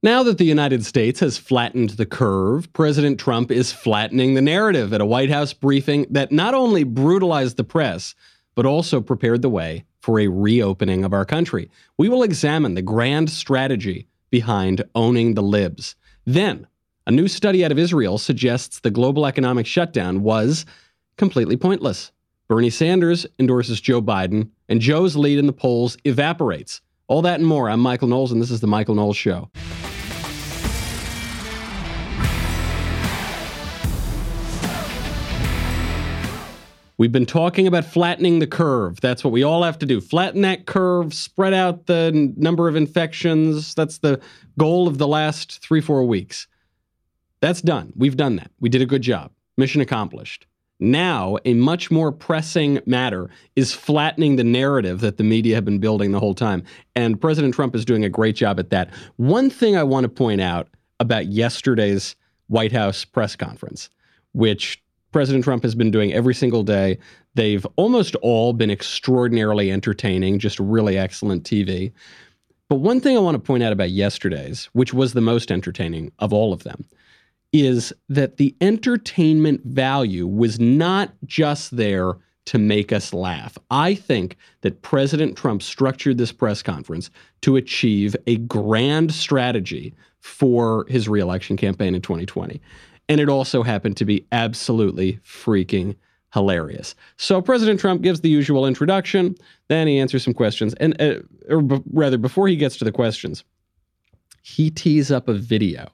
Now that the United States has flattened the curve, President Trump is flattening the narrative at a White House briefing that not only brutalized the press, but also prepared the way for a reopening of our country. We will examine the grand strategy behind owning the libs. Then, a new study out of Israel suggests the global economic shutdown was completely pointless. Bernie Sanders endorses Joe Biden, and Joe's lead in the polls evaporates. All that and more. I'm Michael Knowles, and this is The Michael Knowles Show. We've been talking about flattening the curve. That's what we all have to do. Flatten that curve, spread out the number of infections. That's the goal of the last three, four weeks. That's done. We've done that. We did a good job. Mission accomplished. Now, a much more pressing matter is flattening the narrative that the media have been building the whole time. And President Trump is doing a great job at that. One thing I want to point out about yesterday's White House press conference, which President Trump has been doing every single day. They've almost all been extraordinarily entertaining, just really excellent TV. But one thing I want to point out about yesterday's, which was the most entertaining of all of them, is that the entertainment value was not just there to make us laugh. I think that President Trump structured this press conference to achieve a grand strategy for his reelection campaign in 2020. And it also happened to be absolutely freaking hilarious. So President Trump gives the usual introduction, then he answers some questions, and uh, or b- rather, before he gets to the questions, he tees up a video.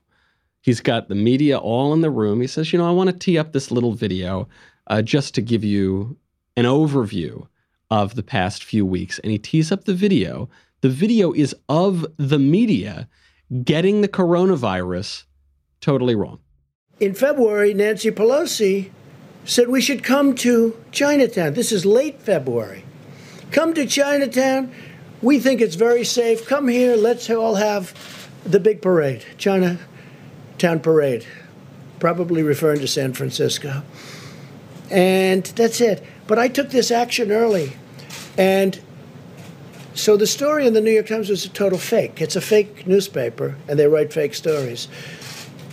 He's got the media all in the room. He says, "You know, I want to tee up this little video uh, just to give you an overview of the past few weeks." And he tees up the video. The video is of the media getting the coronavirus totally wrong in February, Nancy Pelosi said we should come to Chinatown. This is late February. Come to Chinatown. We think it's very safe. Come here. Let's all have the big parade, Chinatown parade, probably referring to San Francisco. And that's it. But I took this action early. And so the story in the New York Times was a total fake. It's a fake newspaper, and they write fake stories.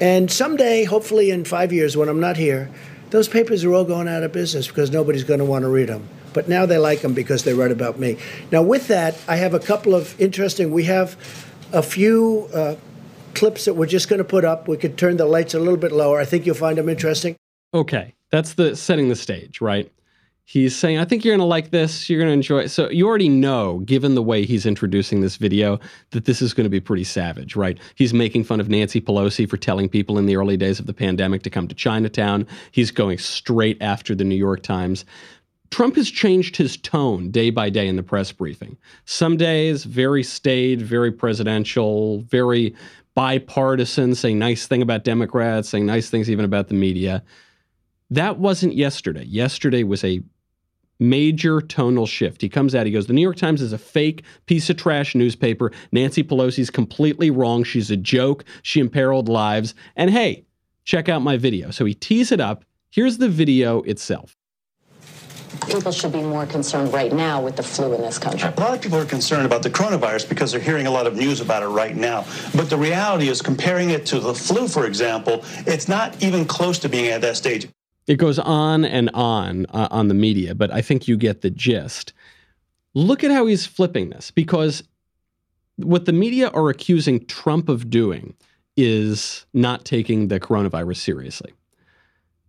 And someday, hopefully in five years when I'm not here, those papers are all going out of business because nobody's going to want to read them. But now they like them because they write about me. Now, with that, I have a couple of interesting, we have a few uh, clips that we're just going to put up. We could turn the lights a little bit lower. I think you'll find them interesting. Okay. That's the setting the stage, right? He's saying, I think you're going to like this. You're going to enjoy it. So you already know, given the way he's introducing this video, that this is going to be pretty savage, right? He's making fun of Nancy Pelosi for telling people in the early days of the pandemic to come to Chinatown. He's going straight after the New York Times. Trump has changed his tone day by day in the press briefing. Some days, very staid, very presidential, very bipartisan, saying nice thing about Democrats, saying nice things even about the media. That wasn't yesterday. Yesterday was a major tonal shift. He comes out, he goes, The New York Times is a fake piece of trash newspaper. Nancy Pelosi's completely wrong. She's a joke. She imperiled lives. And hey, check out my video. So he tees it up. Here's the video itself. People should be more concerned right now with the flu in this country. A lot of people are concerned about the coronavirus because they're hearing a lot of news about it right now. But the reality is, comparing it to the flu, for example, it's not even close to being at that stage. It goes on and on uh, on the media, but I think you get the gist. Look at how he's flipping this because what the media are accusing Trump of doing is not taking the coronavirus seriously,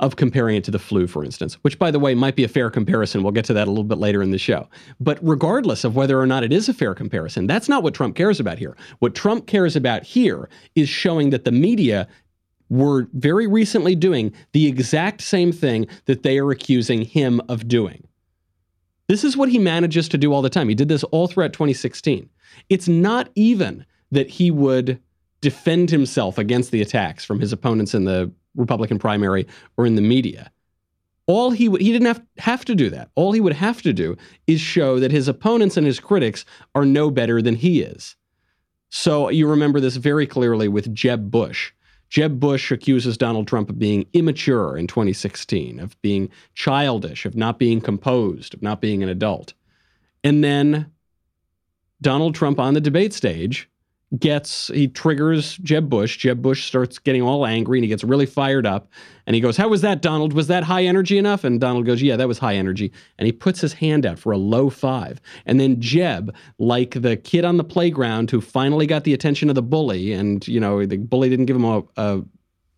of comparing it to the flu, for instance, which, by the way, might be a fair comparison. We'll get to that a little bit later in the show. But regardless of whether or not it is a fair comparison, that's not what Trump cares about here. What Trump cares about here is showing that the media were very recently doing the exact same thing that they are accusing him of doing. This is what he manages to do all the time. He did this all throughout 2016. It's not even that he would defend himself against the attacks from his opponents in the Republican primary or in the media. All he he didn't have, have to do that. All he would have to do is show that his opponents and his critics are no better than he is. So you remember this very clearly with Jeb Bush Jeb Bush accuses Donald Trump of being immature in 2016, of being childish, of not being composed, of not being an adult. And then Donald Trump on the debate stage gets he triggers Jeb Bush. Jeb Bush starts getting all angry and he gets really fired up. And he goes, "How was that, Donald? Was that high energy enough?" And Donald goes, "Yeah, that was high energy." And he puts his hand out for a low five. And then Jeb, like the kid on the playground who finally got the attention of the bully, and you know the bully didn't give him a, a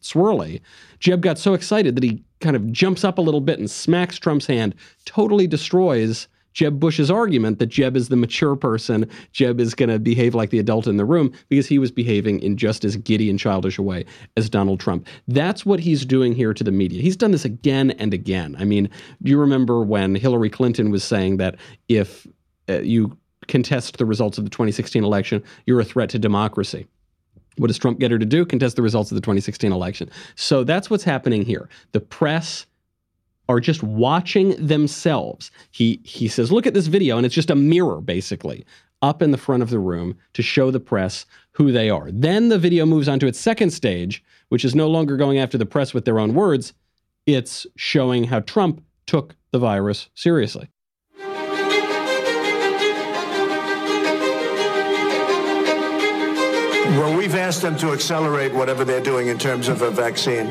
swirly. Jeb got so excited that he kind of jumps up a little bit and smacks Trump's hand, totally destroys Jeb Bush's argument that Jeb is the mature person, Jeb is going to behave like the adult in the room because he was behaving in just as giddy and childish a way as Donald Trump. That's what he's doing here to the media. He's done this again and again. I mean, do you remember when Hillary Clinton was saying that if uh, you contest the results of the 2016 election, you're a threat to democracy? What does Trump get her to do? Contest the results of the 2016 election. So that's what's happening here. The press are just watching themselves. He he says, "Look at this video," and it's just a mirror, basically, up in the front of the room to show the press who they are. Then the video moves on to its second stage, which is no longer going after the press with their own words. It's showing how Trump took the virus seriously. Well, we've asked them to accelerate whatever they're doing in terms of a vaccine.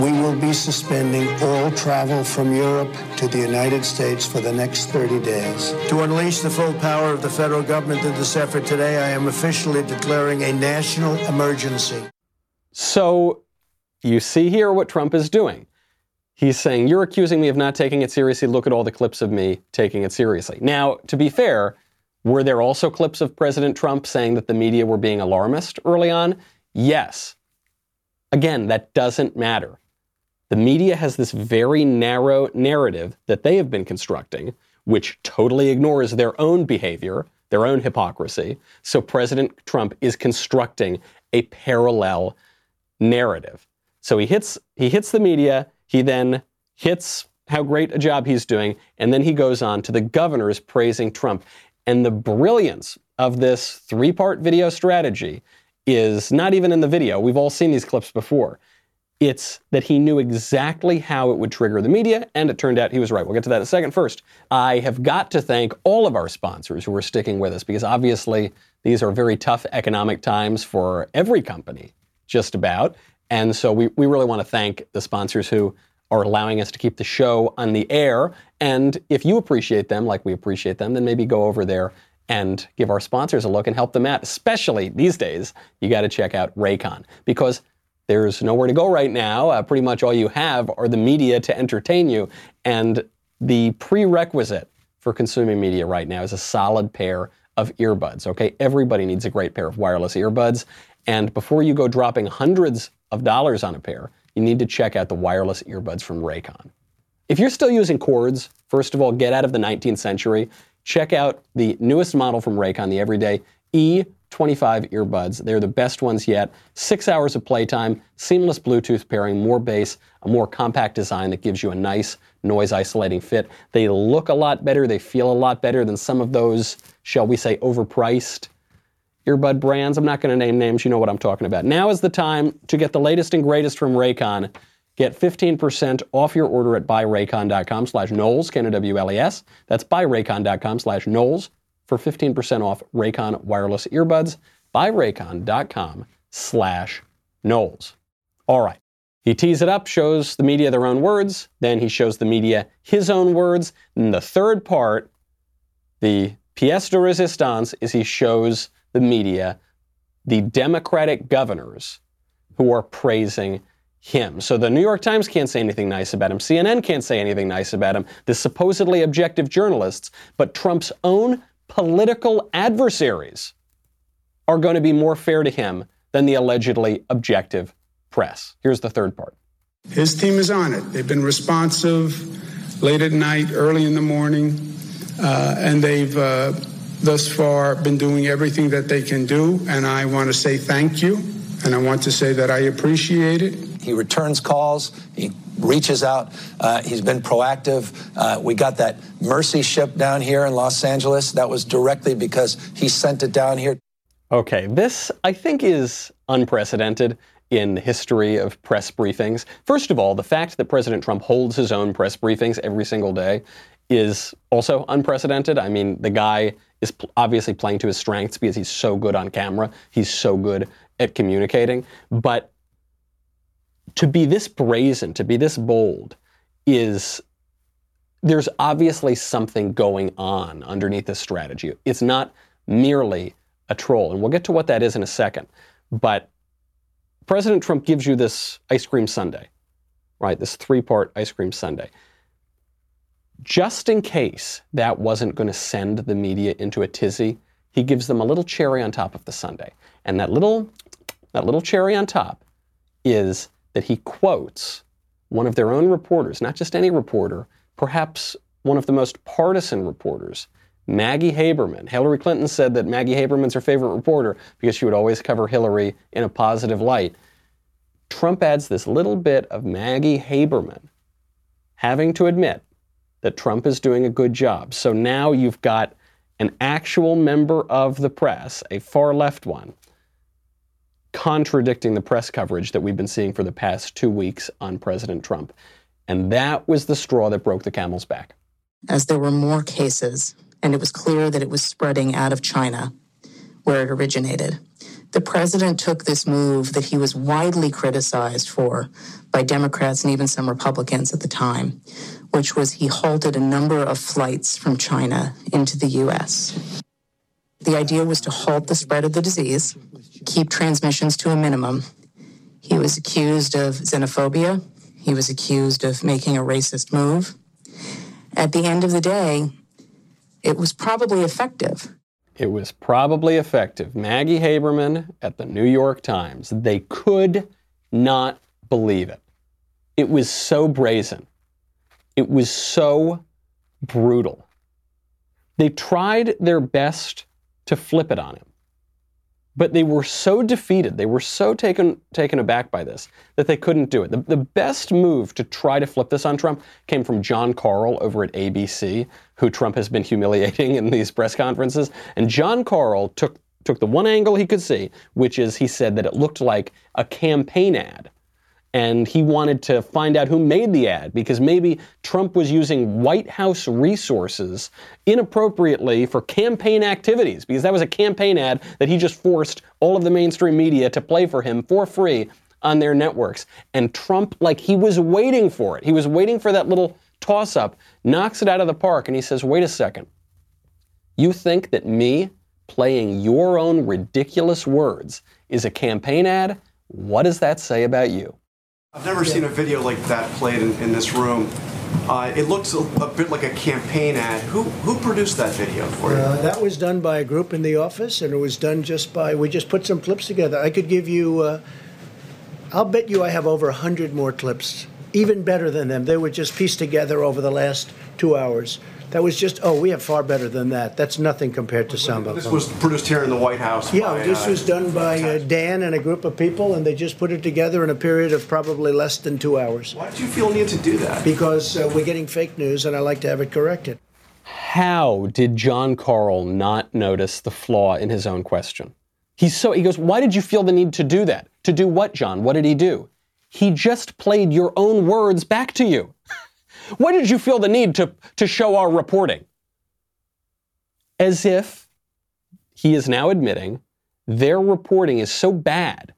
We will be suspending all travel from Europe to the United States for the next 30 days. To unleash the full power of the federal government in this effort today, I am officially declaring a national emergency. So, you see here what Trump is doing. He's saying, You're accusing me of not taking it seriously. Look at all the clips of me taking it seriously. Now, to be fair, were there also clips of President Trump saying that the media were being alarmist early on? Yes. Again, that doesn't matter. The media has this very narrow narrative that they have been constructing, which totally ignores their own behavior, their own hypocrisy. So President Trump is constructing a parallel narrative. So he hits he hits the media, he then hits how great a job he's doing, and then he goes on to the governors praising Trump. And the brilliance of this three part video strategy is not even in the video. We've all seen these clips before. It's that he knew exactly how it would trigger the media, and it turned out he was right. We'll get to that in a second. First, I have got to thank all of our sponsors who are sticking with us because obviously these are very tough economic times for every company, just about. And so we, we really want to thank the sponsors who are allowing us to keep the show on the air. And if you appreciate them like we appreciate them, then maybe go over there and give our sponsors a look and help them out. Especially these days, you got to check out Raycon because there's nowhere to go right now. Uh, pretty much all you have are the media to entertain you. And the prerequisite for consuming media right now is a solid pair of earbuds. Okay, everybody needs a great pair of wireless earbuds. And before you go dropping hundreds of dollars on a pair, you need to check out the wireless earbuds from Raycon. If you're still using cords, first of all, get out of the 19th century. Check out the newest model from Raycon, the Everyday E25 earbuds. They're the best ones yet. Six hours of playtime, seamless Bluetooth pairing, more bass, a more compact design that gives you a nice noise isolating fit. They look a lot better, they feel a lot better than some of those, shall we say, overpriced earbud brands. I'm not going to name names, you know what I'm talking about. Now is the time to get the latest and greatest from Raycon. Get 15% off your order at buyraycon.com slash Knowles, K-N-O-W-L-E-S. That's buyraycon.com slash Knowles for 15% off Raycon wireless earbuds. Buyraycon.com slash Knowles. All right. He tees it up, shows the media their own words, then he shows the media his own words. And the third part, the pièce de résistance, is he shows the media the Democratic governors who are praising him. So the New York Times can't say anything nice about him. CNN can't say anything nice about him. The supposedly objective journalists, but Trump's own political adversaries are going to be more fair to him than the allegedly objective press. Here's the third part. His team is on it. They've been responsive late at night, early in the morning, uh, and they've uh, thus far been doing everything that they can do. And I want to say thank you, and I want to say that I appreciate it. He returns calls. He reaches out. Uh, he's been proactive. Uh, we got that Mercy ship down here in Los Angeles. That was directly because he sent it down here. Okay, this I think is unprecedented in the history of press briefings. First of all, the fact that President Trump holds his own press briefings every single day is also unprecedented. I mean, the guy is obviously playing to his strengths because he's so good on camera. He's so good at communicating. But to be this brazen, to be this bold, is there's obviously something going on underneath this strategy. It's not merely a troll. And we'll get to what that is in a second. But President Trump gives you this ice cream sundae, right? This three part ice cream sundae. Just in case that wasn't going to send the media into a tizzy, he gives them a little cherry on top of the sundae. And that little, that little cherry on top is that he quotes one of their own reporters, not just any reporter, perhaps one of the most partisan reporters, Maggie Haberman. Hillary Clinton said that Maggie Haberman's her favorite reporter because she would always cover Hillary in a positive light. Trump adds this little bit of Maggie Haberman having to admit that Trump is doing a good job. So now you've got an actual member of the press, a far left one, contradicting the press coverage that we've been seeing for the past two weeks on President Trump. And that was the straw that broke the camel's back. As there were more cases, and it was clear that it was spreading out of China, where it originated, the president took this move that he was widely criticized for by Democrats and even some Republicans at the time, which was he halted a number of flights from China into the U.S. The idea was to halt the spread of the disease, keep transmissions to a minimum. He was accused of xenophobia. He was accused of making a racist move. At the end of the day, it was probably effective. It was probably effective. Maggie Haberman at the New York Times, they could not believe it. It was so brazen. It was so brutal. They tried their best to flip it on him. But they were so defeated, they were so taken, taken aback by this, that they couldn't do it. The, the best move to try to flip this on Trump came from Jon Karl over at ABC, who Trump has been humiliating in these press conferences. And Jon Karl took, took the one angle he could see, which is he said that it looked like a campaign ad and he wanted to find out who made the ad because maybe Trump was using White House resources inappropriately for campaign activities because that was a campaign ad that he just forced all of the mainstream media to play for him for free on their networks. And Trump, like he was waiting for it, he was waiting for that little toss up, knocks it out of the park, and he says, Wait a second. You think that me playing your own ridiculous words is a campaign ad? What does that say about you? I've never seen a video like that played in, in this room. Uh, it looks a, a, bit like a campaign ad. Who who produced that video for you? Uh, that was done by a group in the office, and it was done just by we just put some clips together. I could give you. Uh, I'll bet you I have over hundred more clips, even better than them. They were just pieced together over the last two hours. That was just, oh, we have far better than that. That's nothing compared to Samba. This was produced here in the White House. Yeah, by, this uh, was done by uh, Dan and a group of people, and they just put it together in a period of probably less than two hours. Why did you feel the need to do that? Because uh, we're getting fake news, and I like to have it corrected. How did Jon Karl not notice the flaw in his own question? He's so he goes, "Why did you feel the need to do that? To do what, John? What did he do? He just played your own words back to you." Why did you feel the need to, to show our reporting? As if he is now admitting their reporting is so bad,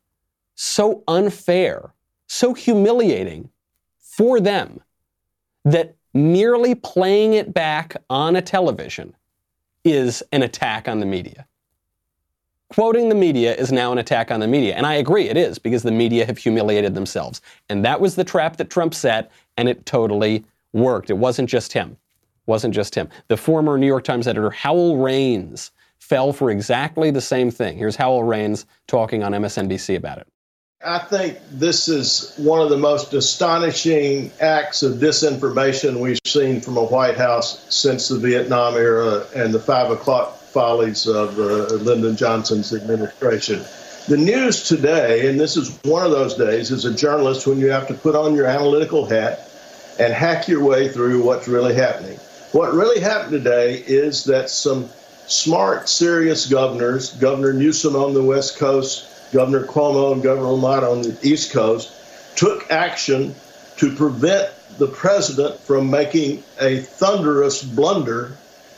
so unfair, so humiliating for them that merely playing it back on a television is an attack on the media. Quoting the media is now an attack on the media. And I agree, it is, because the media have humiliated themselves. And that was the trap that Trump set, and it totally worked. It wasn't just him. Wasn't just him. The former New York Times editor Howell Raines fell for exactly the same thing. Here's Howell Raines talking on MSNBC about it. I think this is one of the most astonishing acts of disinformation we've seen from a White House since the Vietnam era and the five o'clock follies of uh, Lyndon Johnson's administration. The news today, and this is one of those days as a journalist when you have to put on your analytical hat and hack your way through what's really happening. What really happened today is that some smart, serious governors, Governor Newsom on the West Coast, Governor Cuomo and Governor Lamont on the East Coast, took action to prevent the president from making a thunderous blunder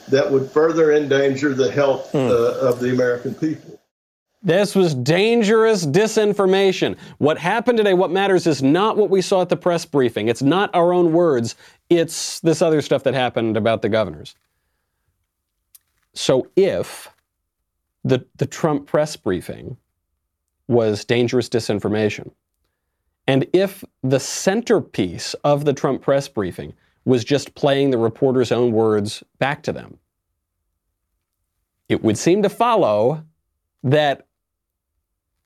that would further endanger the health uh, of the American people. This was dangerous disinformation. What happened today, what matters is not what we saw at the press briefing. It's not our own words. It's this other stuff that happened about the governors. So if the, the Trump press briefing was dangerous disinformation, and if the centerpiece of the Trump press briefing was just playing the reporter's own words back to them, it would seem to follow that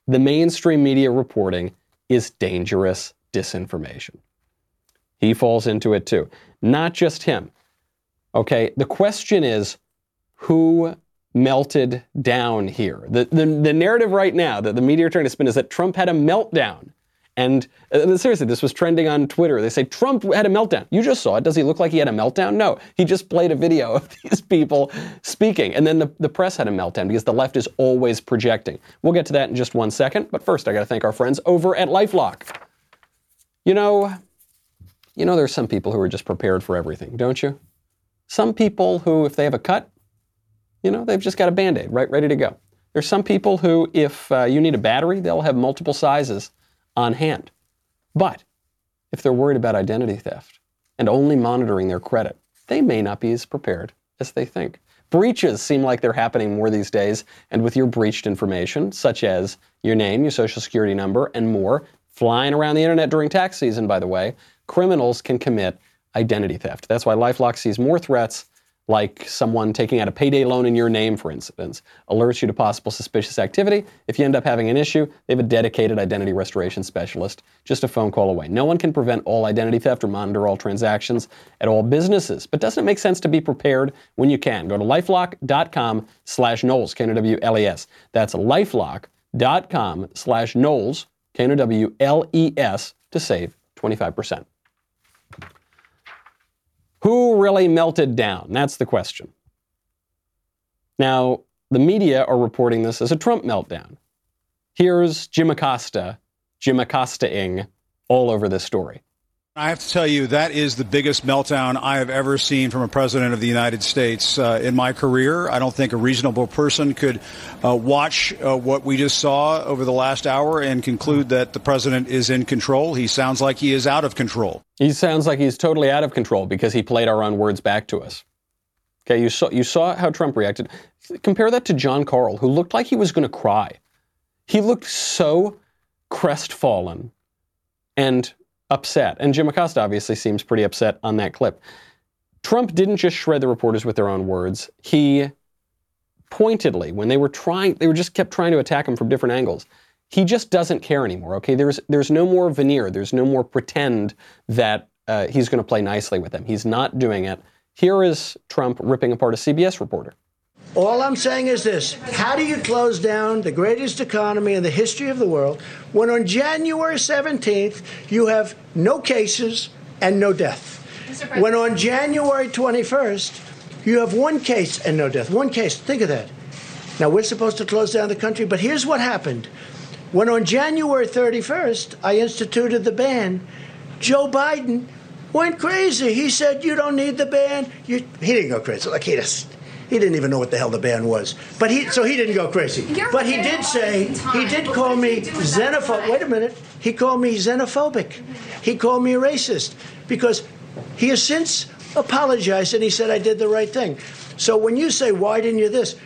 the mainstream media reporting is dangerous disinformation. He falls into it too. Not just him. Okay, the question is who melted down here? The, the, the narrative right now that the media are trying to spin is that Trump had a meltdown. And uh, seriously, this was trending on Twitter. They say Trump had a meltdown. You just saw it. Does he look like he had a meltdown? No. He just played a video of these people speaking. And then the, the press had a meltdown because the left is always projecting. We'll get to that in just one second. But first, I got to thank our friends over at Lifelock. You know, you know, there's some people who are just prepared for everything, don't you? Some people who, if they have a cut, you know, they've just got a band aid right ready to go. There's some people who, if uh, you need a battery, they'll have multiple sizes on hand. But if they're worried about identity theft and only monitoring their credit, they may not be as prepared as they think. Breaches seem like they're happening more these days, and with your breached information, such as your name, your social security number, and more, flying around the internet during tax season, by the way, criminals can commit identity theft. That's why Lifelock sees more threats like someone taking out a payday loan in your name, for instance, alerts you to possible suspicious activity. If you end up having an issue, they have a dedicated identity restoration specialist just a phone call away. No one can prevent all identity theft or monitor all transactions at all businesses, but doesn't it make sense to be prepared when you can? Go to lifelock.com slash Knowles, K-N-O-W-L-E-S. That's lifelock.com slash Knowles, K-N-O-W-L-E-S, to save 25%. Who really melted down? That's the question. Now, the media are reporting this as a Trump meltdown. Here's Jim Acosta, Jim Acosta-ing all over this story. I have to tell you, that is the biggest meltdown I have ever seen from a president of the United States uh, in my career. I don't think a reasonable person could uh, watch uh, what we just saw over the last hour and conclude that the president is in control. He sounds like he is out of control. He sounds like he's totally out of control because he played our own words back to us. Okay, you saw you saw how Trump reacted. Compare that to Jon Karl, who looked like he was going to cry. He looked so crestfallen and upset. And Jim Acosta obviously seems pretty upset on that clip. Trump didn't just shred the reporters with their own words. He pointedly, when they were trying, they were just kept trying to attack him from different angles. He just doesn't care anymore. Okay, there's there's no more veneer. There's no more pretend that uh, he's going to play nicely with them. He's not doing it. Here is Trump ripping apart a CBS reporter. All I'm saying is this How do you close down the greatest economy in the history of the world when on January 17th you have no cases and no death? When on January 21st you have one case and no death. One case. Think of that. Now we're supposed to close down the country, but here's what happened. When on January 31st I instituted the ban, Joe Biden went crazy. He said, You don't need the ban. You, he didn't go crazy. Like he just he didn't even know what the hell the ban was. But he, so he didn't go crazy. You're but he did say, he did call me did you do with that xenophobic. Wait a minute. He called me xenophobic. He called me a racist because he has since apologized and he said I did the right thing. So when you say, why didn't you this?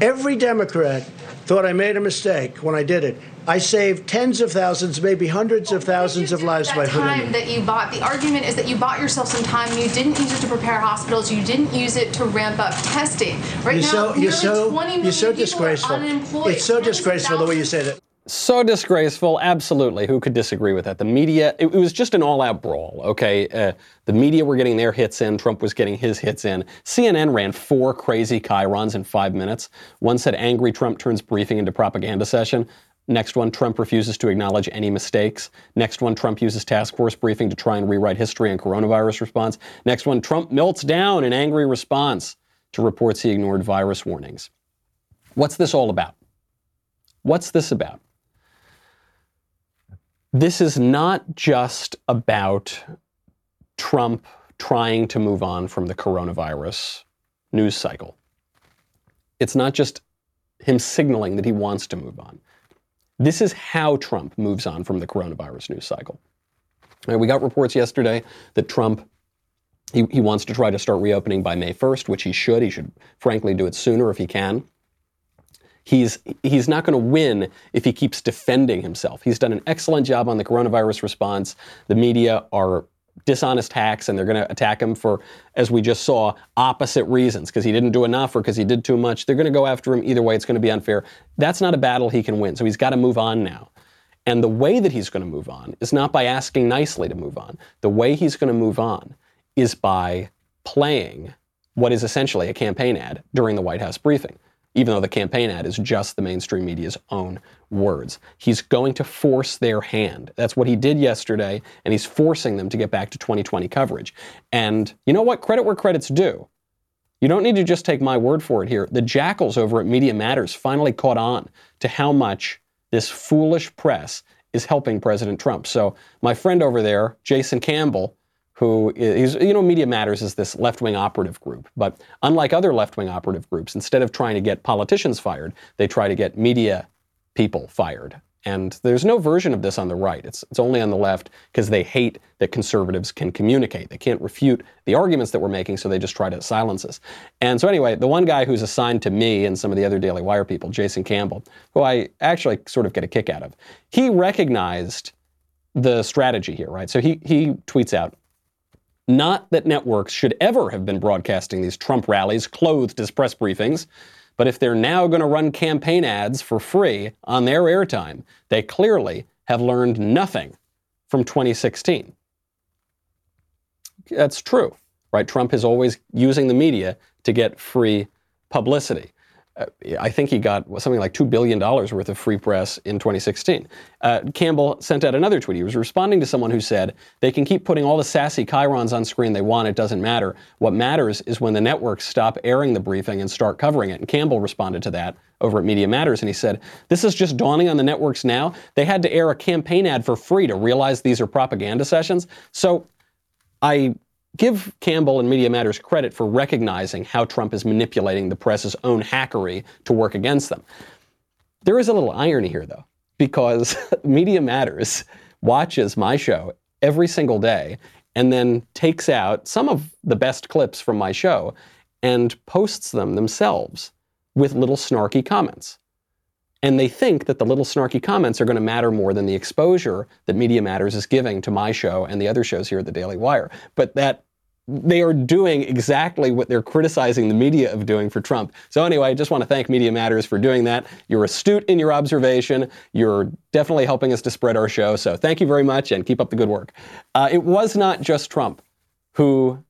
Every Democrat thought I made a mistake when I did it. I saved tens of thousands, maybe hundreds of thousands of lives by that putting time that you bought the argument is that you bought yourself some time you didn't use it to prepare hospitals you didn't use it to ramp up testing right You're now so, nearly you're so, 20 million you're so people disgraceful. are unemployed It's so disgraceful the way you thousands- say that. So disgraceful, absolutely. Who could disagree with that? The media, it, it was just an all out brawl, okay? Uh, the media were getting their hits in, Trump was getting his hits in. CNN ran four crazy chyrons in five minutes. One said, Angry Trump turns briefing into propaganda session. Next one, Trump refuses to acknowledge any mistakes. Next one, Trump uses task force briefing to try and rewrite history on coronavirus response. Next one, Trump melts down in angry response to reports he ignored virus warnings. What's this all about? What's this about? This is not just about Trump trying to move on from the coronavirus news cycle. It's not just him signaling that he wants to move on. This is how Trump moves on from the coronavirus news cycle. Right, we got reports yesterday that Trump he, he wants to try to start reopening by May 1st, which he should. He should, frankly, do it sooner if he can. He's, he's not going to win if he keeps defending himself. He's done an excellent job on the coronavirus response. The media are dishonest hacks and they're going to attack him for, as we just saw, opposite reasons because he didn't do enough or because he did too much. They're going to go after him either way. It's going to be unfair. That's not a battle he can win. So he's got to move on now. And the way that he's going to move on is not by asking nicely to move on. The way he's going to move on is by playing what is essentially a campaign ad during the White House briefing even though the campaign ad is just the mainstream media's own words. He's going to force their hand. That's what he did yesterday, and he's forcing them to get back to 2020 coverage. And you know what? Credit where credit's due. You don't need to just take my word for it here. The jackals over at Media Matters finally caught on to how much this foolish press is helping President Trump. So, my friend over there, Jason Campbell, who is, you know, Media Matters is this left wing operative group. But unlike other left wing operative groups, instead of trying to get politicians fired, they try to get media people fired. And there's no version of this on the right. It's, it's only on the left because they hate that conservatives can communicate. They can't refute the arguments that we're making, so they just try to silence us. And so, anyway, the one guy who's assigned to me and some of the other Daily Wire people, Jason Campbell, who I actually sort of get a kick out of, he recognized the strategy here, right? So he, he tweets out, not that networks should ever have been broadcasting these Trump rallies clothed as press briefings, but if they're now going to run campaign ads for free on their airtime, they clearly have learned nothing from 2016. That's true, right? Trump is always using the media to get free publicity. I think he got something like $2 billion worth of free press in 2016. Uh, Campbell sent out another tweet. He was responding to someone who said, they can keep putting all the sassy chyrons on screen they want. It doesn't matter. What matters is when the networks stop airing the briefing and start covering it. And Campbell responded to that over at Media Matters. And he said, This is just dawning on the networks now. They had to air a campaign ad for free to realize these are propaganda sessions. So I give Campbell and Media Matters credit for recognizing how Trump is manipulating the press's own hackery to work against them. There is a little irony here, though, because Media Matters watches my show every single day and then takes out some of the best clips from my show and posts them themselves with little snarky comments. And they think that the little snarky comments are going to matter more than the exposure that Media Matters is giving to my show and the other shows here at the Daily Wire. But that they are doing exactly what they're criticizing the media of doing for Trump. So anyway, I just want to thank Media Matters for doing that. You're astute in your observation. You're definitely helping us to spread our show. So thank you very much and keep up the good work. Uh, it was not just Trump who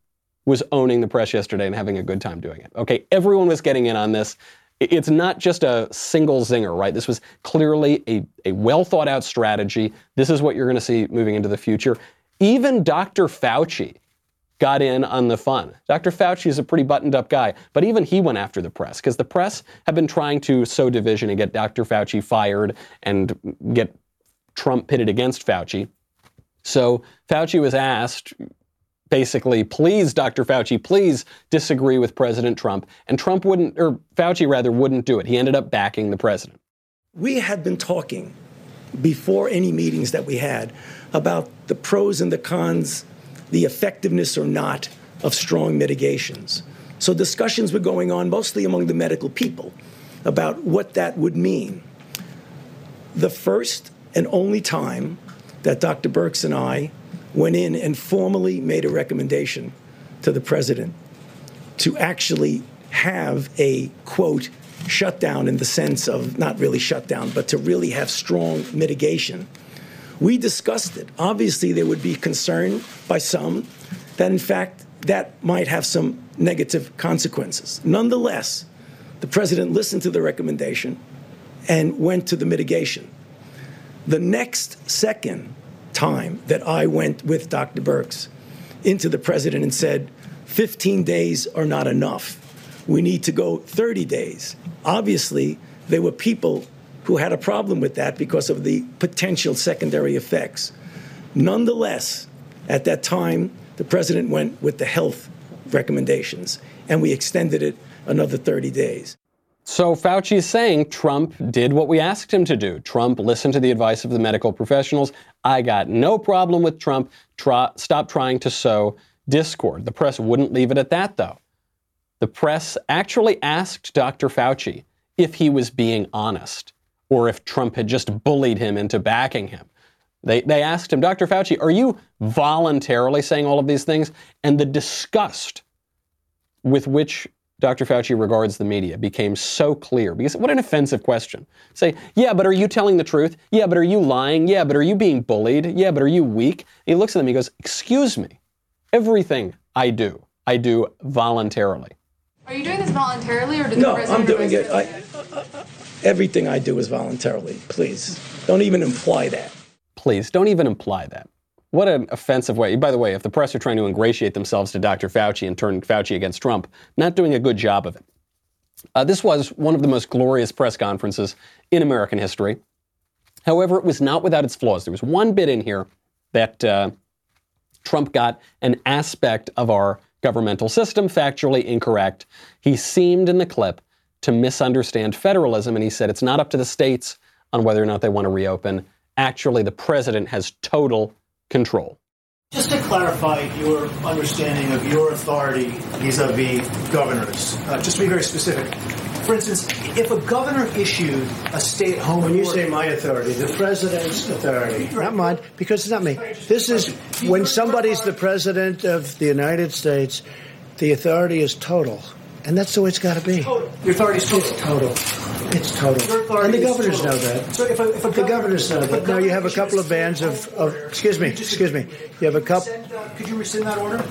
was owning the press yesterday and having a good time doing it. Okay, everyone was getting in on this. It's not just a single zinger, right? This was clearly a, a well thought out strategy. This is what you're going to see moving into the future. Even Dr. Fauci, got in on the fun. Dr. Fauci is a pretty buttoned up guy, but even he went after the press because the press have been trying to sow division and get Dr. Fauci fired and get Trump pitted against Fauci. So Fauci was asked basically, please, Dr. Fauci, please disagree with President Trump. And Trump wouldn't, or Fauci rather, wouldn't do it. He ended up backing the president. We had been talking before any meetings that we had about the pros and the cons the effectiveness or not of strong mitigations. So discussions were going on mostly among the medical people about what that would mean. The first and only time that Dr. Birx and I went in and formally made a recommendation to the president to actually have a quote shutdown in the sense of not really shutdown, but to really have strong mitigation we discussed it. Obviously, there would be concern by some that, in fact, that might have some negative consequences. Nonetheless, the president listened to the recommendation and went to the mitigation. The next second time that I went with Dr. Birx into the president and said, 15 days are not enough. We need to go 30 days. Obviously, there were people who had a problem with that because of the potential secondary effects. Nonetheless, at that time, the president went with the health recommendations. and we extended it another 30 days. So Fauci is saying Trump did what we asked him to do. Trump listened to the advice of the medical professionals. I got no problem with Trump. Try, stop trying to sow discord. The press wouldn't leave it at that, though. The press actually asked Dr. Fauci if he was being honest or if Trump had just bullied him into backing him. They, they asked him, Dr. Fauci, are you voluntarily saying all of these things? And the disgust with which Dr. Fauci regards the media became so clear because what an offensive question. Say, yeah, but are you telling the truth? Yeah, but are you lying? Yeah, but are you being bullied? Yeah, but are you weak? And he looks at them, he goes, Excuse me, everything I do, I do voluntarily. Are you doing this voluntarily or did No, the president I'm doing it. you to do I, everything I do is voluntarily. Please, don't even imply that. Please, don't even imply that. What an offensive way. By the way, if the press are trying to ingratiate themselves to Dr. Fauci and turn Fauci against Trump, not doing a good job of it. Uh, this was one of the most glorious press conferences in American history. However, it was not without its flaws. There was one bit in here that uh, Trump got an aspect of our governmental system factually incorrect. He seemed in the clip to misunderstand federalism, and he said it's not up to the states on whether or not they want to reopen. Actually, the president has total control. Just to clarify your understanding of your authority vis-a-vis governors, uh, just to be very specific. For instance, if a governor issued a stay-at-home when you say my authority, the president's authority, not mine, because it's not me. This is when somebody's the president of the United States, the authority is total, and that's the way it's got to be. Your authority is total. It's total. It's total. And the governors total. know that. So if a, if a The governors know that. Now you have a couple of bands of, of excuse me, excuse me. You have a couple. Uh, could you rescind that order?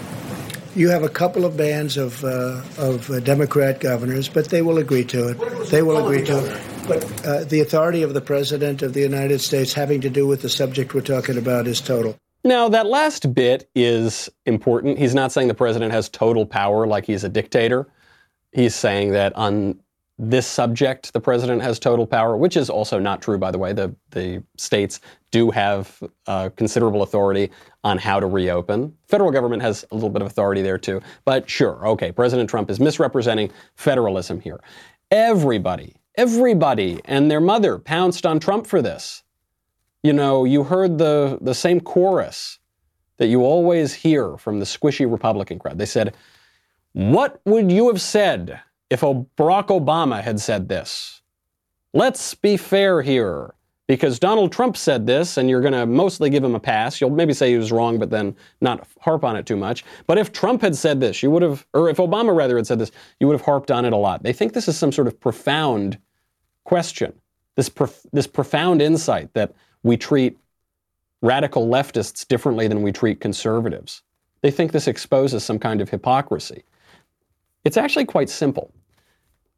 You have a couple of bands of uh, of uh, Democrat governors, but they will agree to it. They will agree to it. But uh, the authority of the president of the United States, having to do with the subject we're talking about, is total. Now, that last bit is important. He's not saying the president has total power like he's a dictator. He's saying that on this subject, the president has total power, which is also not true, by the way. The, the states do have uh, considerable authority on how to reopen. Federal government has a little bit of authority there too. But sure, okay, President Trump is misrepresenting federalism here. Everybody, everybody and their mother pounced on Trump for this. You know, you heard the, the same chorus that you always hear from the squishy Republican crowd. They said, What would you have said if Barack Obama had said this? Let's be fair here. Because Donald Trump said this, and you're going to mostly give him a pass. You'll maybe say he was wrong, but then not harp on it too much. But if Trump had said this, you would have, or if Obama rather had said this, you would have harped on it a lot. They think this is some sort of profound question, this, prof- this profound insight that we treat radical leftists differently than we treat conservatives. They think this exposes some kind of hypocrisy. It's actually quite simple.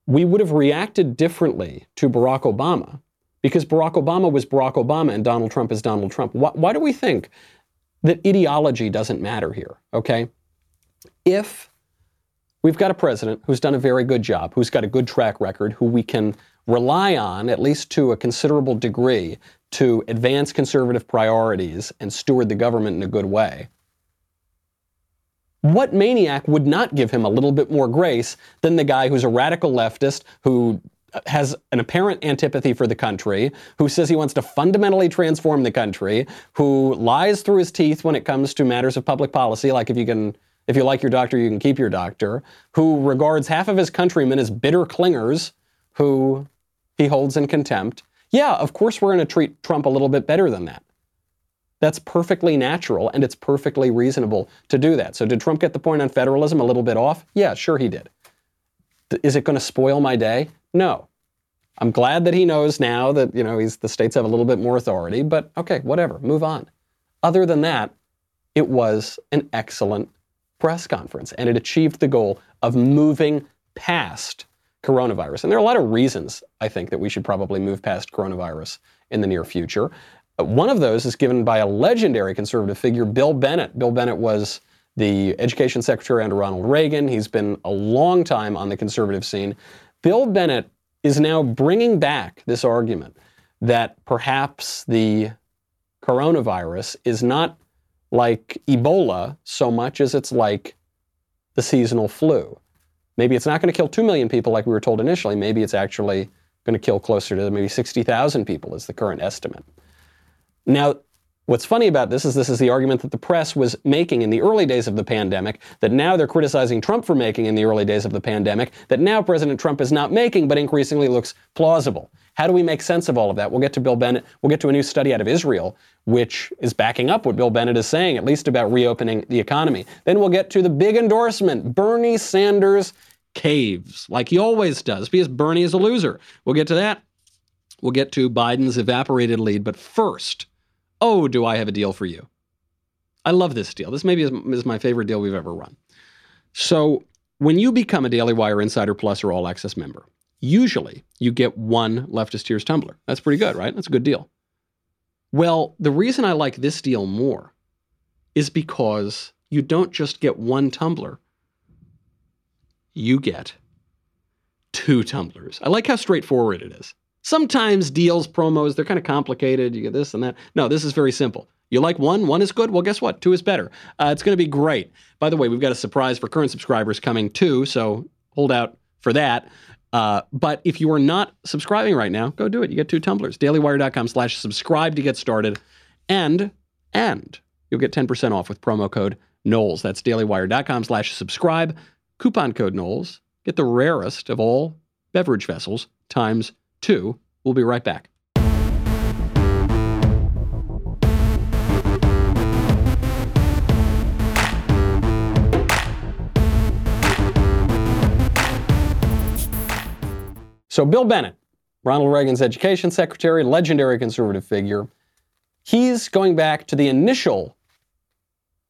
We would have reacted differently to Barack Obama because Barack Obama was Barack Obama and Donald Trump is Donald Trump. Why, why do we think that ideology doesn't matter here? Okay? If we've got a president who's done a very good job, who's got a good track record, who we can rely on, at least to a considerable degree, to advance conservative priorities and steward the government in a good way. What maniac would not give him a little bit more grace than the guy who's a radical leftist who uh, has an apparent antipathy for the country, who says he wants to fundamentally transform the country, who lies through his teeth when it comes to matters of public policy, like if you can if you like your doctor, you can keep your doctor, who regards half of his countrymen as bitter clingers who he holds in contempt. Yeah, of course we're going to treat Trump a little bit better than that. That's perfectly natural and it's perfectly reasonable to do that. So, did Trump get the point on federalism a little bit off? Yeah, sure he did. Is it going to spoil my day? No. I'm glad that he knows now that, you know, he's, the states have a little bit more authority, but okay, whatever, move on. Other than that, it was an excellent press conference and it achieved the goal of moving past coronavirus. And there are a lot of reasons, I think, that we should probably move past coronavirus in the near future. One of those is given by a legendary conservative figure, Bill Bennett. Bill Bennett was the education secretary under Ronald Reagan. He's been a long time on the conservative scene. Bill Bennett is now bringing back this argument that perhaps the coronavirus is not like Ebola so much as it's like the seasonal flu. Maybe it's not going to kill 2 million people like we were told initially. Maybe it's actually going to kill closer to maybe 60,000 people, is the current estimate. Now, what's funny about this is this is the argument that the press was making in the early days of the pandemic, that now they're criticizing Trump for making in the early days of the pandemic, that now President Trump is not making, but increasingly looks plausible. How do we make sense of all of that? We'll get to Bill Bennett. We'll get to a new study out of Israel, which is backing up what Bill Bennett is saying, at least about reopening the economy. Then we'll get to the big endorsement Bernie Sanders caves, like he always does, because Bernie is a loser. We'll get to that. We'll get to Biden's evaporated lead. But first, oh, do I have a deal for you? I love this deal. This maybe is, is my favorite deal we've ever run. So, when you become a Daily Wire Insider Plus or All Access member, usually you get one Leftist Tears tumbler. That's pretty good, right? That's a good deal. Well, the reason I like this deal more is because you don't just get one tumbler, you get two tumblers. I like how straightforward it is. Sometimes deals, promos, they're kind of complicated. You get this and that. No, this is very simple. You like one, one is good. Well, guess what? Two is better. Uh, it's going to be great. By the way, we've got a surprise for current subscribers coming too, so hold out for that. Uh, but if you are not subscribing right now, go do it. You get two tumblers. DailyWire.com slash subscribe to get started. And, and you'll get 10% off with promo code Knowles. That's DailyWire.com slash subscribe. Coupon code Knowles. Get the rarest of all beverage vessels times two. We'll be right back. So, Bill Bennett, Ronald Reagan's education secretary, legendary conservative figure, he's going back to the initial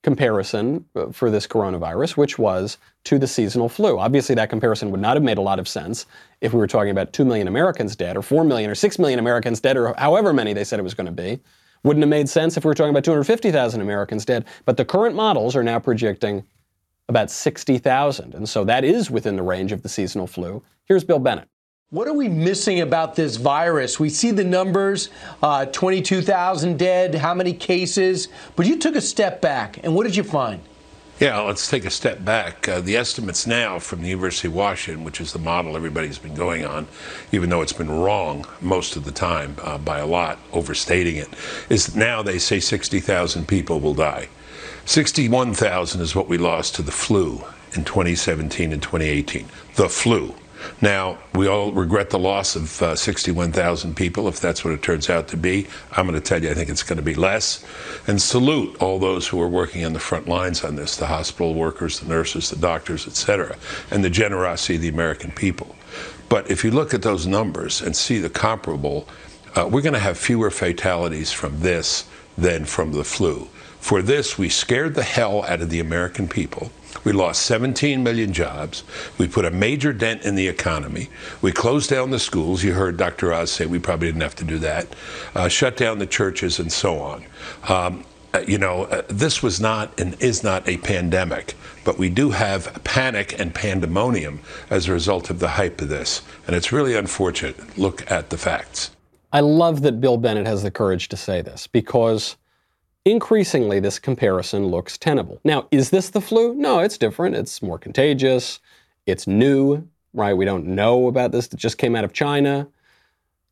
comparison uh, for this coronavirus, which was to the seasonal flu. Obviously, that comparison would not have made a lot of sense if we were talking about 2 million Americans dead, or 4 million, or 6 million Americans dead, or however many they said it was going to be. Wouldn't have made sense if we were talking about 250,000 Americans dead. But the current models are now projecting about 60,000. And so that is within the range of the seasonal flu. Here's Bill Bennett. What are we missing about this virus? We see the numbers uh, 22,000 dead, how many cases, but you took a step back, and what did you find? Yeah, let's take a step back. Uh, the estimates now from the University of Washington, which is the model everybody's been going on, even though it's been wrong most of the time uh, by a lot, overstating it, is now they say 60,000 people will die. 61,000 is what we lost to the flu in 2017 and 2018. The flu. Now, we all regret the loss of uh, 61,000 people, if that's what it turns out to be. I'm going to tell you, I think it's going to be less. And salute all those who are working on the front lines on this the hospital workers, the nurses, the doctors, et cetera, and the generosity of the American people. But if you look at those numbers and see the comparable, uh, we're going to have fewer fatalities from this than from the flu. For this, we scared the hell out of the American people. We lost 17 million jobs. We put a major dent in the economy. We closed down the schools. You heard Dr. Oz say we probably didn't have to do that. Uh, shut down the churches and so on. Um, uh, you know, uh, this was not and is not a pandemic, but we do have panic and pandemonium as a result of the hype of this. And it's really unfortunate. Look at the facts. I love that Bill Bennett has the courage to say this because increasingly this comparison looks tenable. Now, is this the flu? No, it's different. It's more contagious. It's new, right? We don't know about this. It just came out of China.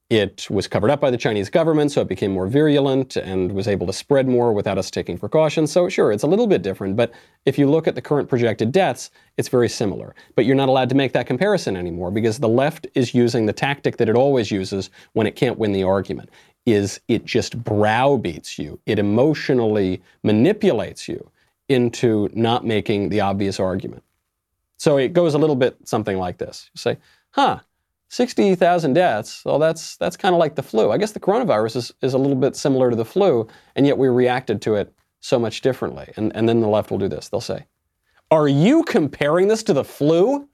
It was covered up by the Chinese government, so it became more virulent and was able to spread more without us taking precautions. So, sure, it's a little bit different, but if you look at the current projected deaths, it's very similar. But you're not allowed to make that comparison anymore because the left is using the tactic that it always uses when it can't win the argument is it just browbeats you. It emotionally manipulates you into not making the obvious argument. So it goes a little bit something like this. You say, huh, 60,000 deaths, well, that's, that's kind of like the flu. I guess the coronavirus is, is a little bit similar to the flu, and yet we reacted to it so much differently. And, and then the left will do this. They'll say, Are you comparing this to the flu?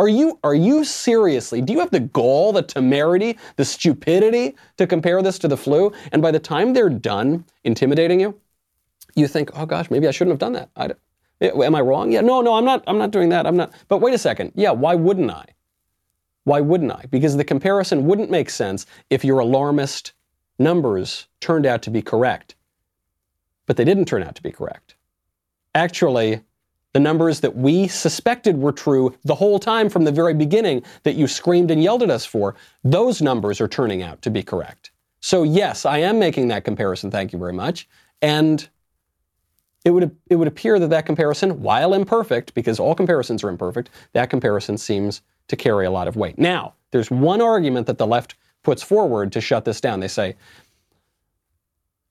Are you, are you seriously, do you have the gall, the temerity, the stupidity to compare this to the flu? And by the time they're done intimidating you, you think, oh gosh, maybe I shouldn't have done that. I, am I wrong? Yeah, no, no, I'm not, I'm not doing that. I'm not. But wait a second. Yeah, why wouldn't I? Why wouldn't I? Because the comparison wouldn't make sense if your alarmist numbers turned out to be correct. But they didn't turn out to be correct. Actually, the numbers that we suspected were true the whole time from the very beginning that you screamed and yelled at us for, those numbers are turning out to be correct. So, yes, I am making that comparison. Thank you very much. And it would, it would appear that that comparison, while imperfect, because all comparisons are imperfect, that comparison seems to carry a lot of weight. Now, there's one argument that the left puts forward to shut this down. They say,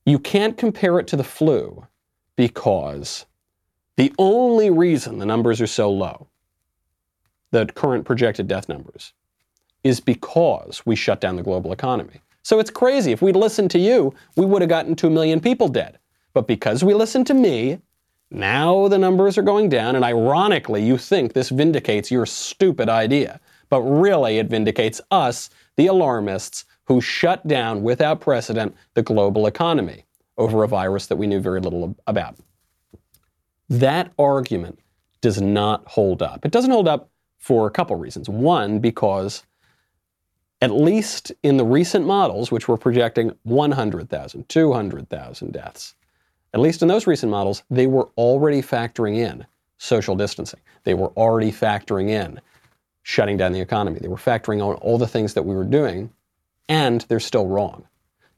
you can't compare it to the flu because the only reason the numbers are so low, the current projected death numbers, is because we shut down the global economy. So it's crazy. If we'd listened to you, we would have gotten 2 million people dead. But because we listened to me, now the numbers are going down, and ironically, you think this vindicates your stupid idea. But really, it vindicates us, the alarmists, who shut down without precedent the global economy over a virus that we knew very little about. That argument does not hold up. It doesn't hold up for a couple reasons. One, because at least in the recent models, which were projecting 100,000, 200,000 deaths, at least in those recent models, they were already factoring in social distancing. They were already factoring in shutting down the economy. They were factoring on all the things that we were doing, and they're still wrong.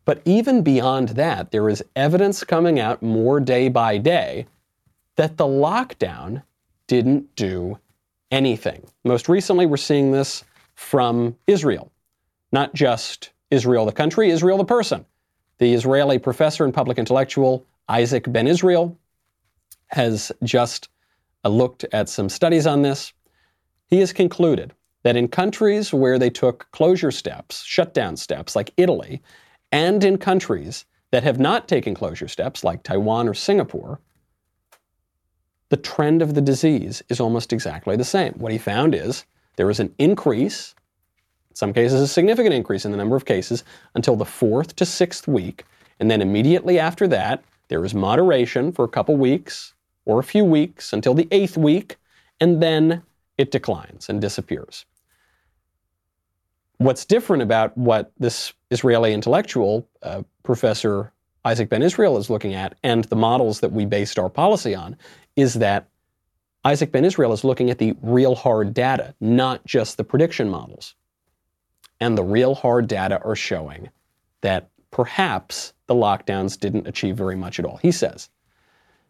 But even beyond that, there is evidence coming out more day by day that the lockdown didn't do anything. Most recently, we're seeing this from Israel, not just Israel the country, Israel the person. The Israeli professor and public intellectual Isaac Ben Israel has just uh, looked at some studies on this. He has concluded that in countries where they took closure steps, shutdown steps like Italy, and in countries that have not taken closure steps like Taiwan or Singapore, the trend of the disease is almost exactly the same. What he found is there was an increase, in some cases a significant increase in the number of cases, until the fourth to sixth week. And then immediately after that, there was moderation for a couple weeks or a few weeks until the eighth week, and then it declines and disappears. What's different about what this Israeli intellectual, uh, Professor Isaac Ben Israel, is looking at, and the models that we based our policy on, is that Isaac Ben Israel is looking at the real hard data, not just the prediction models. And the real hard data are showing that perhaps the lockdowns didn't achieve very much at all. He says,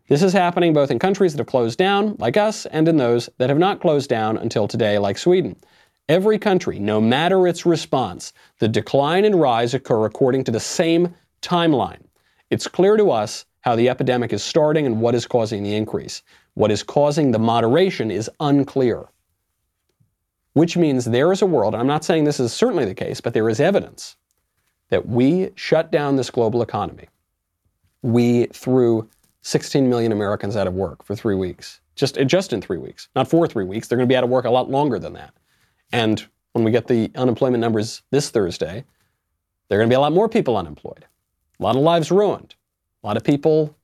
this is happening both in countries that have closed down, like us, and in those that have not closed down until today, like Sweden. Every country, no matter its response, the decline and rise occur according to the same timeline. It's clear to us how the epidemic is starting and what is causing the increase. What is causing the moderation is unclear. Which means there is a world, I'm not saying this is certainly the case, but there is evidence that we shut down this global economy. We threw 16 million Americans out of work for three weeks, just, just in three weeks, not for three weeks. They're going to be out of work a lot longer than that. And when we get the unemployment numbers this Thursday, there are going to be a lot more people unemployed, a lot of lives ruined. A lot of people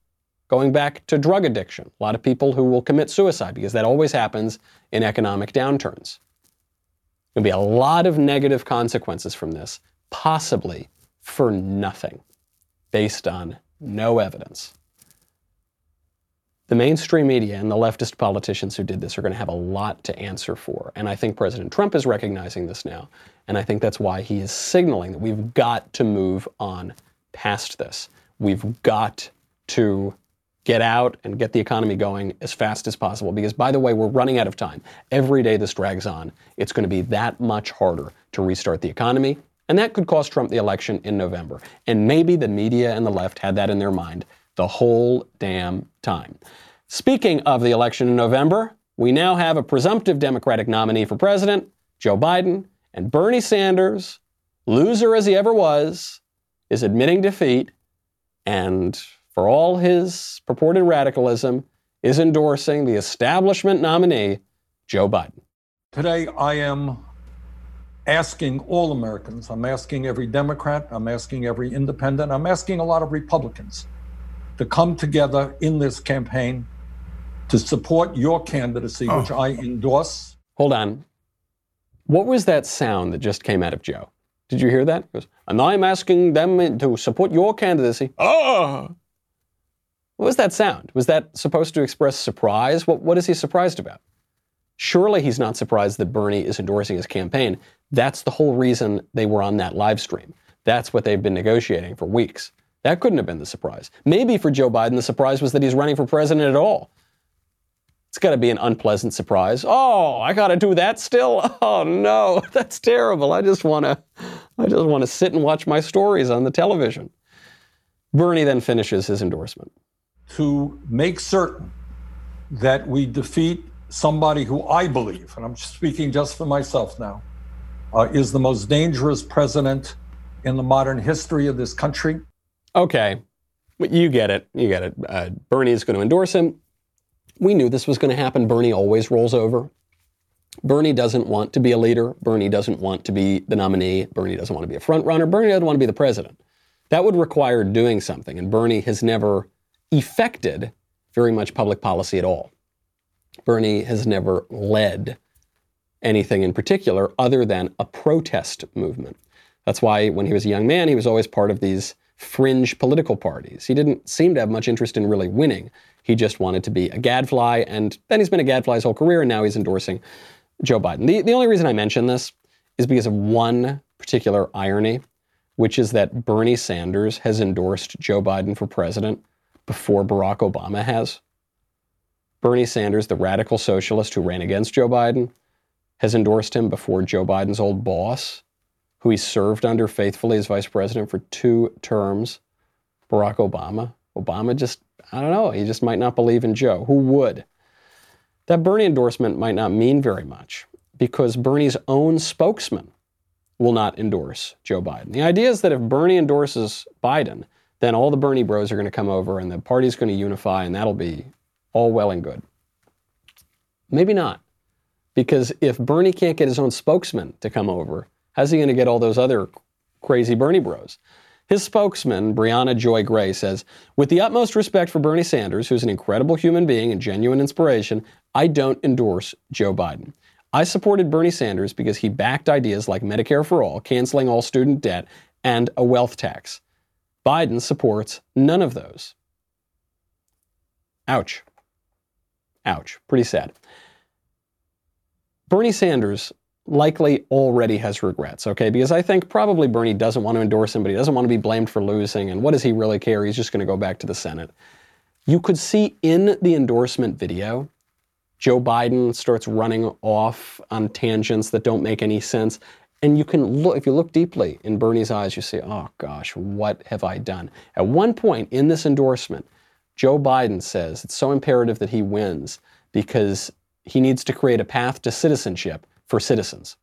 going back to drug addiction. A lot of people who will commit suicide because that always happens in economic downturns. There'll be a lot of negative consequences from this, possibly for nothing, based on no evidence. The mainstream media and the leftist politicians who did this are going to have a lot to answer for. And I think President Trump is recognizing this now. And I think that's why he is signaling that we've got to move on past this. We've got to get out and get the economy going as fast as possible because, by the way, we're running out of time. Every day this drags on, it's going to be that much harder to restart the economy. And that could cost Trump the election in November. And maybe the media and the left had that in their mind the whole damn time. Speaking of the election in November, we now have a presumptive Democratic nominee for president, Joe Biden, and Bernie Sanders, loser as he ever was, is admitting defeat and for all his purported radicalism, is endorsing the establishment nominee, Joe Biden. Today, I am asking all Americans, I'm asking every Democrat, I'm asking every independent, I'm asking a lot of Republicans to come together in this campaign to support your candidacy, oh. which I endorse. Hold on. What was that sound that just came out of Joe? Did you hear that? Goes, and I'm asking them to support your candidacy. Oh! What was that sound? Was that supposed to express surprise? What, what is he surprised about? Surely he's not surprised that Bernie is endorsing his campaign. That's the whole reason they were on that live stream. That's what they've been negotiating for weeks. That couldn't have been the surprise. Maybe for Joe Biden, the surprise was that he's running for president at all. It's got to be an unpleasant surprise. Oh, I got to do that still? Oh no, that's terrible. I just want to I just want to sit and watch my stories on the television. Bernie then finishes his endorsement. To make certain that we defeat somebody who I believe, and I'm speaking just for myself now, uh, is the most dangerous president in the modern history of this country. Okay, you get it. You get it. Uh, Bernie is going to endorse him. We knew this was going to happen. Bernie always rolls over. Bernie doesn't want to be a leader. Bernie doesn't want to be the nominee. Bernie doesn't want to be a front runner. Bernie doesn't want to be the president. That would require doing something, and Bernie has never effected very much public policy at all. Bernie has never led anything in particular other than a protest movement. That's why when he was a young man, he was always part of these fringe political parties. He didn't seem to have much interest in really winning. He just wanted to be a gadfly, and then he's been a gadfly his whole career, and now he's endorsing Joe Biden. The, the only reason I mention this is because of one particular irony, which is that Bernie Sanders has endorsed Joe Biden for president before Barack Obama has. Bernie Sanders, the radical socialist who ran against Joe Biden, has endorsed him before Joe Biden's old boss, who he served under faithfully as vice president for two terms, Barack Obama. Obama just, I don't know, he just might not believe in Joe. Who would? That Bernie endorsement might not mean very much because Bernie's own spokesman will not endorse Joe Biden. The idea is that if Bernie endorses Biden, then all the Bernie bros are going to come over and the party's going to unify and that'll be all well and good. Maybe not. Because if Bernie can't get his own spokesman to come over, how's he going to get all those other crazy Bernie bros? His spokesman, Briahna Joy Gray, says, With the utmost respect for Bernie Sanders, who's an incredible human being and genuine inspiration, I don't endorse Joe Biden. I supported Bernie Sanders because he backed ideas like Medicare for all, canceling all student debt, and a wealth tax. Biden supports none of those. Ouch. Ouch. Pretty sad. Bernie Sanders likely already has regrets, okay? Because I think probably Bernie doesn't want to endorse him, but he doesn't want to be blamed for losing. And what does he really care? He's just going to go back to the Senate. You could see in the endorsement video, Joe Biden starts running off on tangents that don't make any sense. And you can look, if you look deeply in Bernie's eyes, you see, oh gosh, what have I done? At one point in this endorsement, Joe Biden says it's so imperative that he wins because he needs to create a path to citizenship for citizens.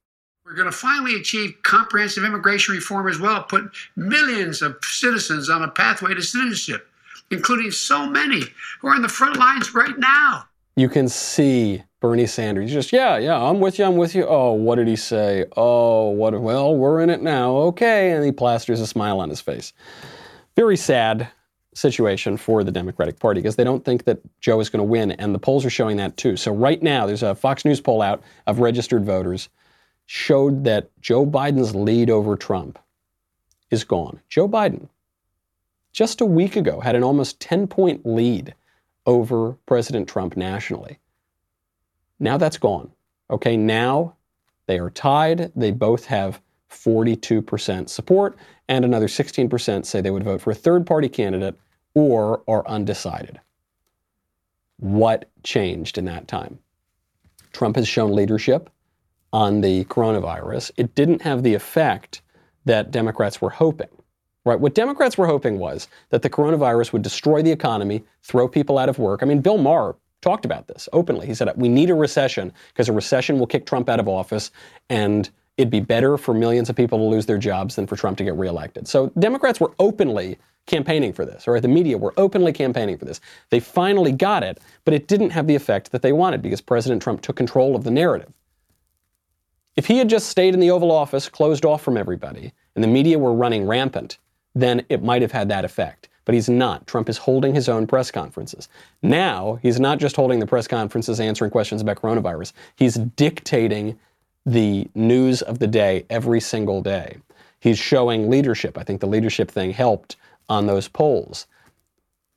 We're going to finally achieve comprehensive immigration reform as well, put millions of citizens on a pathway to citizenship, including so many who are on the front lines right now. You can see Bernie Sanders. Just, yeah, yeah, I'm with you, I'm with you. Oh, what did he say? Oh, what, well, we're in it now. Okay. And he plasters a smile on his face. Very sad situation for the Democratic Party because they don't think that Joe is going to win, and the polls are showing that too. So right now, there's a Fox News poll out of registered voters showed that Joe Biden's lead over Trump is gone. Joe Biden, just a week ago, had an almost 10 point lead over President Trump nationally. Now that's gone. Okay, now they are tied. They both have 42% support, and another 16% say they would vote for a third party candidate or are undecided. What changed in that time? Trump has shown leadership on the coronavirus. It didn't have the effect that Democrats were hoping. Right? What Democrats were hoping was that the coronavirus would destroy the economy, throw people out of work. I mean, Bill Maher talked about this openly. He said, We need a recession because a recession will kick Trump out of office and it'd be better for millions of people to lose their jobs than for Trump to get reelected. So Democrats were openly campaigning for this, or the media were openly campaigning for this. They finally got it, but it didn't have the effect that they wanted because President Trump took control of the narrative. If he had just stayed in the Oval Office, closed off from everybody, and the media were running rampant, then it might have had that effect. But he's not. Trump is holding his own press conferences. Now, he's not just holding the press conferences answering questions about coronavirus, he's dictating the news of the day every single day. He's showing leadership. I think the leadership thing helped on those polls.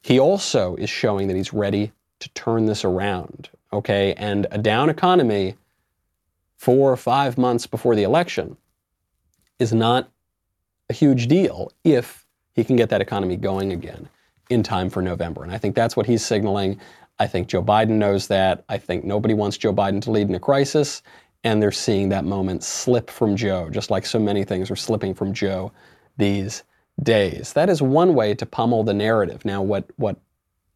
he also is showing that he's ready to turn this around. Okay. And a down economy four or five months before the election is not a huge deal if he can get that economy going again in time for November. And I think that's what he's signaling. I think Joe Biden knows that. I think nobody wants Joe Biden to lead in a crisis. And they're seeing that moment slip from Joe, just like so many things are slipping from Joe these days. That is one way to pummel the narrative. Now, what, what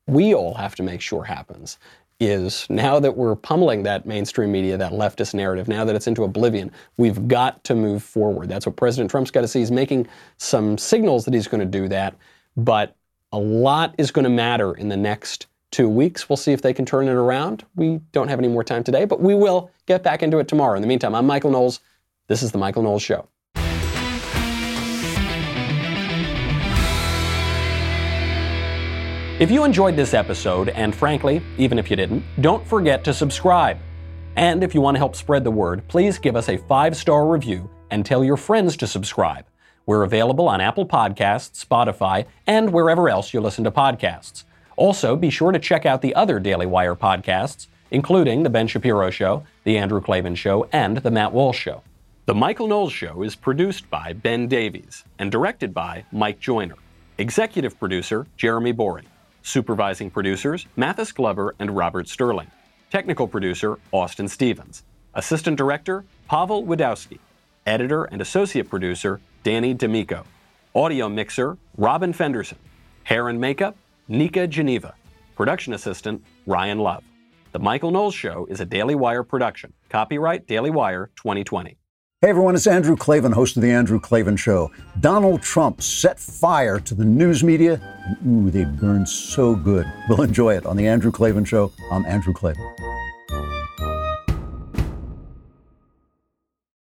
we all have to make sure happens is now that we're pummeling that mainstream media, that leftist narrative, now that it's into oblivion, we've got to move forward. That's what President Trump's got to see. He's making some signals that he's going to do that, but a lot is going to matter in the next two weeks. We'll see if they can turn it around. We don't have any more time today, but we will get back into it tomorrow. In the meantime, I'm Michael Knowles. This is The Michael Knowles Show. If you enjoyed this episode, and frankly, even if you didn't, don't forget to subscribe. And if you want to help spread the word, please give us a five star review and tell your friends to subscribe. We're available on Apple Podcasts, Spotify, and wherever else you listen to podcasts. Also, be sure to check out the other Daily Wire podcasts, including The Ben Shapiro Show, The Andrew Klavan Show, and The Matt Walsh Show. The Michael Knowles Show is produced by Ben Davies and directed by Mike Joyner. Executive producer Jeremy Boring. Supervising producers Mathis Glover and Robert Sterling. Technical producer Austin Stevens. Assistant director Pavel Wadowski. Editor and associate producer Danny D'Amico. Audio mixer Robin Fenderson. Hair and makeup Nika Geneva. Production assistant Ryan Love. The Michael Knowles Show is a Daily Wire production. Copyright Daily Wire 2020. Hey everyone, it's Andrew Klavan, host of The Andrew Klavan Show. Donald Trump set fire to the news media, and ooh, they burn so good. We'll enjoy it on The Andrew Klavan Show. I'm Andrew Klavan.